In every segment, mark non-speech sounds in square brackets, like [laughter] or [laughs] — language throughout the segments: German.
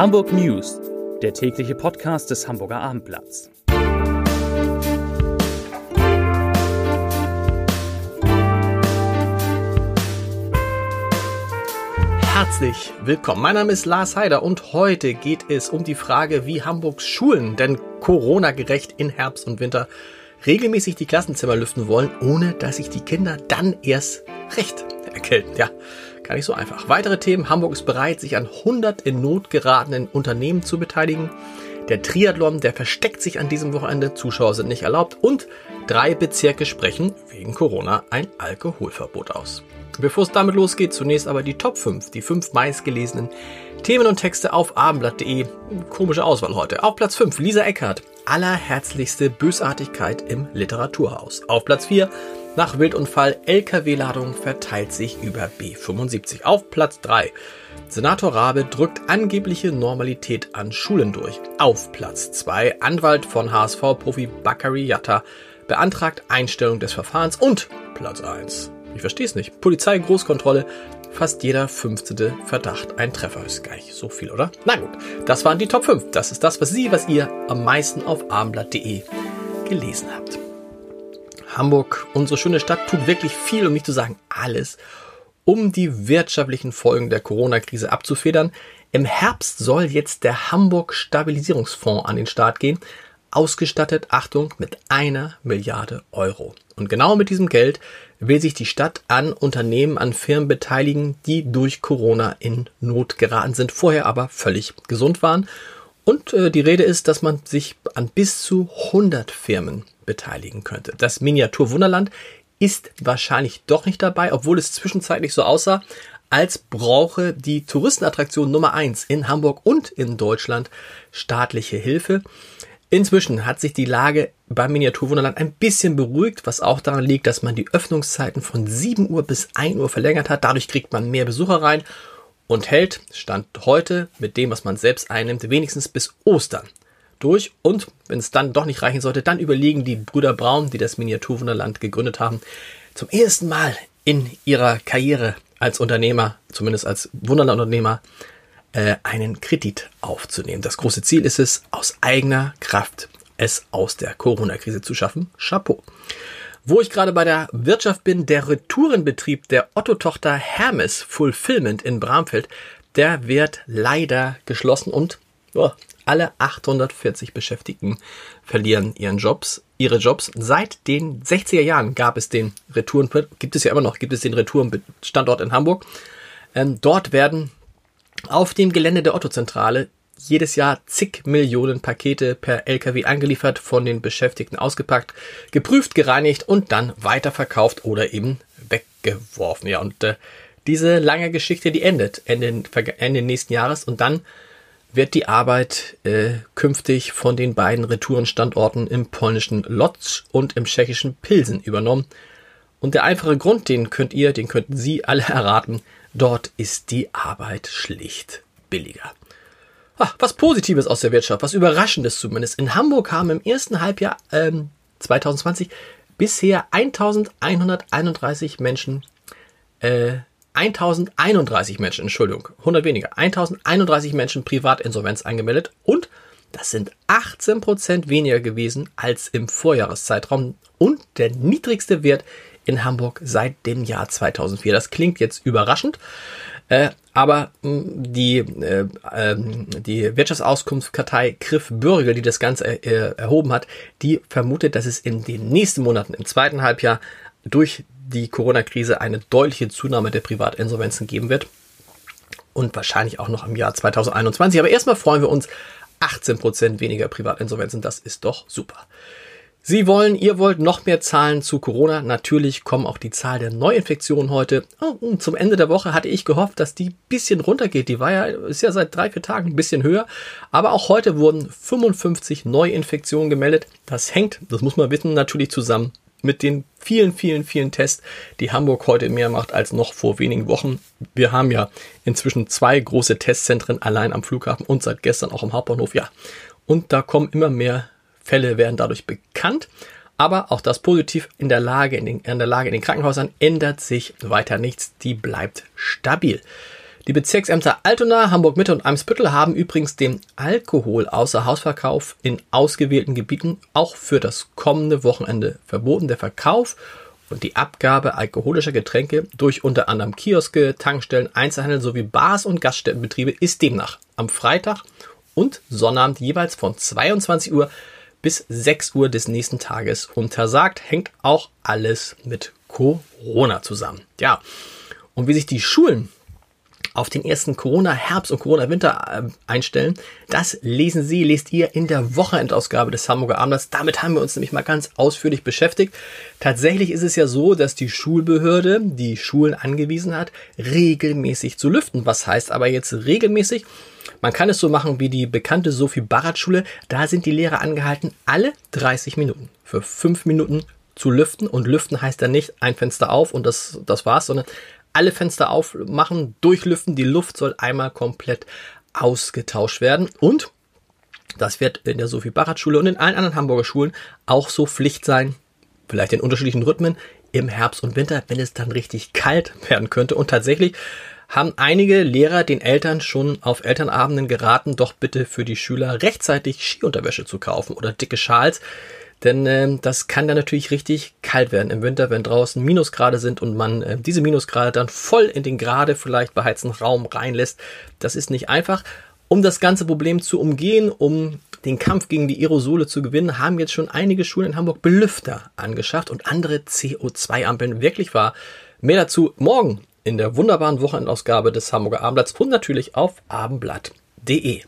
Hamburg News, der tägliche Podcast des Hamburger Abendblatts. Herzlich willkommen. Mein Name ist Lars Heider und heute geht es um die Frage, wie Hamburgs Schulen denn Corona-gerecht in Herbst und Winter regelmäßig die Klassenzimmer lüften wollen, ohne dass sich die Kinder dann erst recht erkälten. Ja, gar nicht so einfach. Weitere Themen. Hamburg ist bereit, sich an 100 in Not geratenen Unternehmen zu beteiligen. Der Triathlon, der versteckt sich an diesem Wochenende. Zuschauer sind nicht erlaubt. Und drei Bezirke sprechen wegen Corona ein Alkoholverbot aus. Bevor es damit losgeht, zunächst aber die Top 5, die fünf meistgelesenen Themen und Texte auf abendblatt.de. Komische Auswahl heute. Auf Platz 5 Lisa Eckert, allerherzlichste Bösartigkeit im Literaturhaus. Auf Platz 4 nach Wildunfall LKW-Ladung verteilt sich über B75. Auf Platz 3 Senator Rabe drückt angebliche Normalität an Schulen durch. Auf Platz 2 Anwalt von HSV-Profi Bakary Yatta beantragt Einstellung des Verfahrens und Platz 1 ich verstehe es nicht. Polizei, Großkontrolle, fast jeder 15. Verdacht ein Treffer. Ist gar nicht so viel, oder? Na gut, das waren die Top 5. Das ist das, was Sie, was ihr am meisten auf abendblatt.de gelesen habt. Hamburg, unsere schöne Stadt, tut wirklich viel, um nicht zu sagen alles, um die wirtschaftlichen Folgen der Corona-Krise abzufedern. Im Herbst soll jetzt der Hamburg Stabilisierungsfonds an den Start gehen, ausgestattet, Achtung, mit einer Milliarde Euro. Und genau mit diesem Geld will sich die Stadt an Unternehmen, an Firmen beteiligen, die durch Corona in Not geraten sind, vorher aber völlig gesund waren. Und äh, die Rede ist, dass man sich an bis zu 100 Firmen beteiligen könnte. Das Miniatur Wunderland ist wahrscheinlich doch nicht dabei, obwohl es zwischenzeitlich so aussah, als brauche die Touristenattraktion Nummer eins in Hamburg und in Deutschland staatliche Hilfe. Inzwischen hat sich die Lage beim Miniaturwunderland ein bisschen beruhigt, was auch daran liegt, dass man die Öffnungszeiten von 7 Uhr bis 1 Uhr verlängert hat. Dadurch kriegt man mehr Besucher rein und hält, Stand heute, mit dem, was man selbst einnimmt, wenigstens bis Ostern durch. Und wenn es dann doch nicht reichen sollte, dann überlegen die Brüder Braun, die das Miniaturwunderland gegründet haben, zum ersten Mal in ihrer Karriere als Unternehmer, zumindest als Wunderlandunternehmer, äh, einen Kredit aufzunehmen. Das große Ziel ist es, aus eigener Kraft es aus der Corona-Krise zu schaffen. Chapeau. Wo ich gerade bei der Wirtschaft bin, der Retourenbetrieb der Otto-Tochter Hermes Fulfillment in Bramfeld, der wird leider geschlossen und oh, alle 840 Beschäftigten verlieren ihren Jobs, ihre Jobs. Seit den 60er Jahren gab es den Retouren, gibt es ja immer noch, gibt es den Retourenstandort in Hamburg. Ähm, dort werden auf dem Gelände der Otto-Zentrale jedes Jahr zig Millionen Pakete per LKW angeliefert, von den Beschäftigten ausgepackt, geprüft, gereinigt und dann weiterverkauft oder eben weggeworfen. Ja, und äh, diese lange Geschichte, die endet Ende, Ende nächsten Jahres und dann wird die Arbeit äh, künftig von den beiden Retourenstandorten im polnischen Lodz und im tschechischen Pilsen übernommen. Und der einfache Grund, den könnt ihr, den könnten Sie alle [laughs] erraten, Dort ist die Arbeit schlicht billiger. Ach, was Positives aus der Wirtschaft, was Überraschendes zumindest. In Hamburg haben im ersten Halbjahr ähm, 2020 bisher 1131 Menschen, äh, 1031 Menschen, Entschuldigung, 100 weniger, 1031 Menschen Privatinsolvenz angemeldet und das sind 18 Prozent weniger gewesen als im Vorjahreszeitraum und der niedrigste Wert in Hamburg seit dem Jahr 2004. Das klingt jetzt überraschend, äh, aber mh, hm, die, äh, äh, die Wirtschaftsauskunftskartei Griff Bürger, die das Ganze äh, erhoben hat, die vermutet, dass es in den nächsten Monaten, im zweiten Halbjahr, durch die Corona-Krise eine deutliche Zunahme der Privatinsolvenzen geben wird. Und wahrscheinlich auch noch im Jahr 2021. Aber erstmal freuen wir uns 18% weniger Privatinsolvenzen. Das ist doch super. Sie wollen, ihr wollt noch mehr Zahlen zu Corona. Natürlich kommen auch die Zahl der Neuinfektionen heute. Oh, zum Ende der Woche hatte ich gehofft, dass die bisschen runtergeht. Die war ja, ist ja seit drei, vier Tagen ein bisschen höher. Aber auch heute wurden 55 Neuinfektionen gemeldet. Das hängt, das muss man wissen, natürlich zusammen mit den vielen, vielen, vielen Tests, die Hamburg heute mehr macht als noch vor wenigen Wochen. Wir haben ja inzwischen zwei große Testzentren allein am Flughafen und seit gestern auch im Hauptbahnhof. Ja, und da kommen immer mehr Fälle werden dadurch bekannt. Aber auch das positiv in der Lage, in, den, in der Lage in den Krankenhäusern ändert sich weiter nichts. Die bleibt stabil. Die Bezirksämter Altona, Hamburg-Mitte und Eimsbüttel haben übrigens den Alkohol außer Hausverkauf in ausgewählten Gebieten auch für das kommende Wochenende verboten. Der Verkauf und die Abgabe alkoholischer Getränke durch unter anderem Kioske, Tankstellen, Einzelhandel sowie Bars und Gaststättenbetriebe ist demnach am Freitag und Sonnabend jeweils von 22 Uhr bis 6 Uhr des nächsten Tages untersagt. Hängt auch alles mit Corona zusammen. Ja. Und wie sich die Schulen auf den ersten Corona-Herbst und Corona-Winter äh, einstellen. Das lesen Sie, lest ihr in der Wochenendausgabe des Hamburger Abendblatts. Damit haben wir uns nämlich mal ganz ausführlich beschäftigt. Tatsächlich ist es ja so, dass die Schulbehörde die Schulen angewiesen hat, regelmäßig zu lüften. Was heißt aber jetzt regelmäßig? Man kann es so machen wie die bekannte Sophie Barrat Schule. Da sind die Lehrer angehalten, alle 30 Minuten für 5 Minuten zu lüften. Und lüften heißt dann nicht ein Fenster auf und das, das war's, sondern alle Fenster aufmachen, durchlüften. Die Luft soll einmal komplett ausgetauscht werden. Und das wird in der Sophie Barrat Schule und in allen anderen Hamburger Schulen auch so Pflicht sein, vielleicht in unterschiedlichen Rhythmen im Herbst und Winter, wenn es dann richtig kalt [laughs] werden könnte. Und tatsächlich haben einige Lehrer den Eltern schon auf Elternabenden geraten, doch bitte für die Schüler rechtzeitig Skiunterwäsche zu kaufen oder dicke Schals. Denn äh, das kann dann natürlich richtig kalt werden im Winter, wenn draußen Minusgrade sind und man äh, diese Minusgrade dann voll in den gerade vielleicht beheizten Raum reinlässt. Das ist nicht einfach. Um das ganze Problem zu umgehen, um den Kampf gegen die Aerosole zu gewinnen, haben jetzt schon einige Schulen in Hamburg Belüfter angeschafft und andere CO2-Ampeln. Wirklich wahr. Mehr dazu morgen in der wunderbaren Wochenendausgabe des Hamburger Abendblatts und natürlich auf abendblatt.de.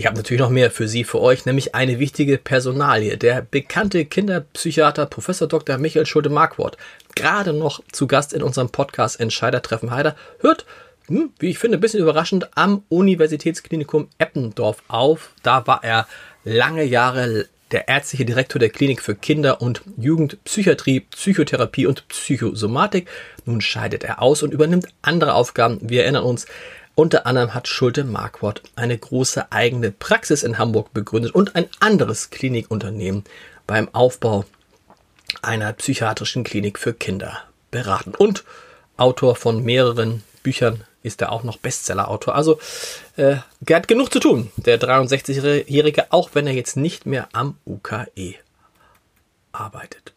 Ich habe natürlich noch mehr für Sie, für euch, nämlich eine wichtige Personalie. Der bekannte Kinderpsychiater Professor Dr. Michael Schulte-Markwort, gerade noch zu Gast in unserem Podcast Entscheider treffen Heider, hört, hm, wie ich finde, ein bisschen überraschend, am Universitätsklinikum Eppendorf auf. Da war er lange Jahre der ärztliche Direktor der Klinik für Kinder- und Jugendpsychiatrie, Psychotherapie und Psychosomatik. Nun scheidet er aus und übernimmt andere Aufgaben. Wir erinnern uns, unter anderem hat Schulte Marquardt eine große eigene Praxis in Hamburg begründet und ein anderes Klinikunternehmen beim Aufbau einer psychiatrischen Klinik für Kinder beraten. Und Autor von mehreren Büchern ist er auch noch Bestsellerautor. Also äh, er hat genug zu tun, der 63-Jährige, auch wenn er jetzt nicht mehr am UKE arbeitet.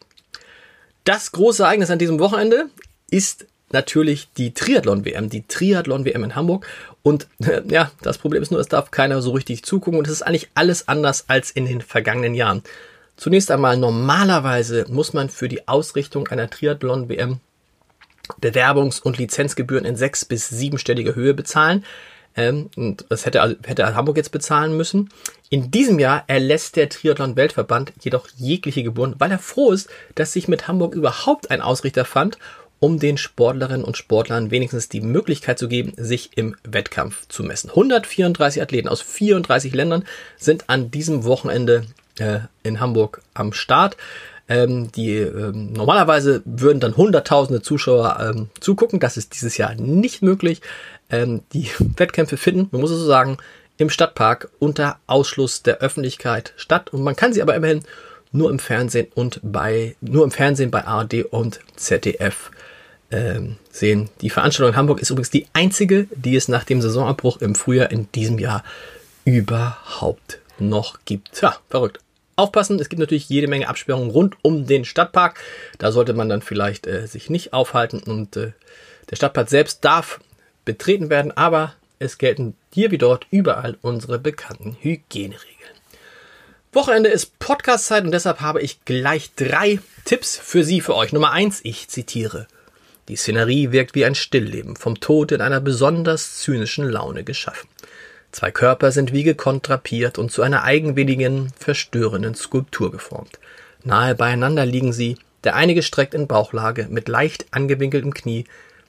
Das große Ereignis an diesem Wochenende ist natürlich die Triathlon-WM, die Triathlon-WM in Hamburg. Und äh, ja, das Problem ist nur, es darf keiner so richtig zugucken und es ist eigentlich alles anders als in den vergangenen Jahren. Zunächst einmal, normalerweise muss man für die Ausrichtung einer Triathlon-WM Bewerbungs- und Lizenzgebühren in sechs- bis siebenstelliger Höhe bezahlen. Ähm, und das hätte, hätte Hamburg jetzt bezahlen müssen. In diesem Jahr erlässt der Triathlon-Weltverband jedoch jegliche Gebühren, weil er froh ist, dass sich mit Hamburg überhaupt ein Ausrichter fand um den Sportlerinnen und Sportlern wenigstens die Möglichkeit zu geben, sich im Wettkampf zu messen. 134 Athleten aus 34 Ländern sind an diesem Wochenende äh, in Hamburg am Start. Ähm, die ähm, normalerweise würden dann hunderttausende Zuschauer ähm, zugucken. Das ist dieses Jahr nicht möglich. Ähm, die [laughs] Wettkämpfe finden, man muss es so sagen, im Stadtpark unter Ausschluss der Öffentlichkeit statt. Und man kann sie aber immerhin nur im Fernsehen und bei nur im Fernsehen bei ARD und ZDF ähm, sehen. Die Veranstaltung in Hamburg ist übrigens die einzige, die es nach dem Saisonabbruch im Frühjahr in diesem Jahr überhaupt noch gibt. Tja, verrückt. Aufpassen, es gibt natürlich jede Menge Absperrungen rund um den Stadtpark. Da sollte man dann vielleicht äh, sich nicht aufhalten und äh, der Stadtpark selbst darf betreten werden, aber es gelten hier wie dort überall unsere bekannten Hygieneregeln. Wochenende ist Podcast-Zeit und deshalb habe ich gleich drei Tipps für Sie, für euch. Nummer eins, ich zitiere. Die Szenerie wirkt wie ein Stillleben, vom Tod in einer besonders zynischen Laune geschaffen. Zwei Körper sind wie gekontrapiert und zu einer eigenwilligen, verstörenden Skulptur geformt. Nahe beieinander liegen sie, der eine gestreckt in Bauchlage mit leicht angewinkeltem Knie,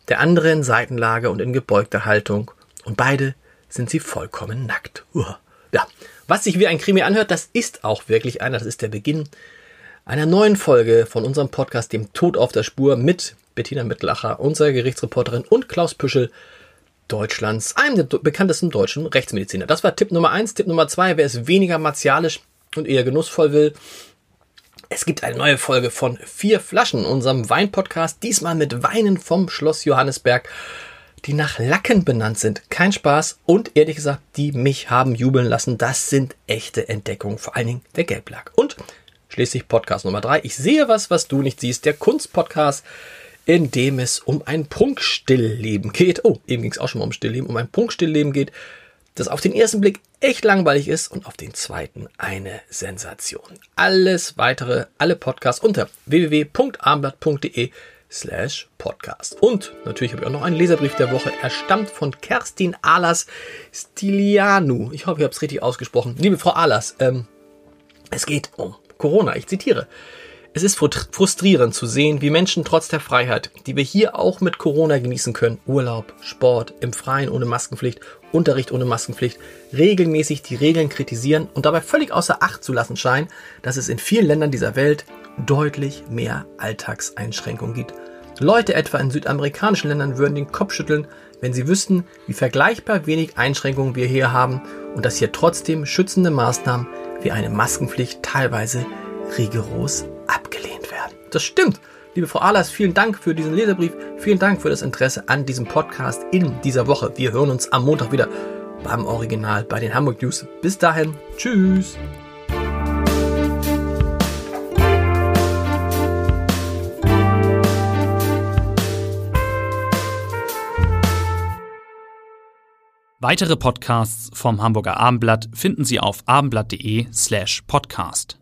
der andere in Seitenlage und in gebeugter Haltung, und beide sind sie vollkommen nackt. Uah. Ja, was sich wie ein Krimi anhört, das ist auch wirklich einer, das ist der Beginn einer neuen Folge von unserem Podcast, dem Tod auf der Spur mit Bettina Mittlacher, unsere Gerichtsreporterin und Klaus Püschel, Deutschlands, einem der bekanntesten deutschen Rechtsmediziner. Das war Tipp Nummer eins. Tipp Nummer zwei, wer es weniger martialisch und eher genussvoll will. Es gibt eine neue Folge von Vier Flaschen, unserem Weinpodcast, diesmal mit Weinen vom Schloss Johannesberg. die nach Lacken benannt sind. Kein Spaß und ehrlich gesagt, die mich haben jubeln lassen. Das sind echte Entdeckungen, vor allen Dingen der Gelblack. Und schließlich Podcast Nummer drei. Ich sehe was, was du nicht siehst. Der Kunstpodcast, in dem es um ein Prunkstillleben geht. Oh, eben ging es auch schon mal um Stillleben, um ein Prunkstillleben geht, das auf den ersten Blick echt langweilig ist und auf den zweiten eine Sensation. Alles weitere, alle Podcasts unter www.armblatt.de slash podcast. Und natürlich habe ich auch noch einen Leserbrief der Woche. Er stammt von Kerstin Alas Stilianu. Ich hoffe, ich habe es richtig ausgesprochen. Liebe Frau Alas, ähm, es geht um Corona. Ich zitiere. Es ist frustrierend zu sehen, wie Menschen trotz der Freiheit, die wir hier auch mit Corona genießen können, Urlaub, Sport, im Freien ohne Maskenpflicht, Unterricht ohne Maskenpflicht, regelmäßig die Regeln kritisieren und dabei völlig außer Acht zu lassen scheinen, dass es in vielen Ländern dieser Welt deutlich mehr Alltagseinschränkungen gibt. Leute etwa in südamerikanischen Ländern würden den Kopf schütteln, wenn sie wüssten, wie vergleichbar wenig Einschränkungen wir hier haben und dass hier trotzdem schützende Maßnahmen wie eine Maskenpflicht teilweise rigoros. Das stimmt. Liebe Frau Ahlers, vielen Dank für diesen Leserbrief. Vielen Dank für das Interesse an diesem Podcast in dieser Woche. Wir hören uns am Montag wieder beim Original bei den Hamburg News. Bis dahin. Tschüss. Weitere Podcasts vom Hamburger Abendblatt finden Sie auf abendblatt.de slash podcast.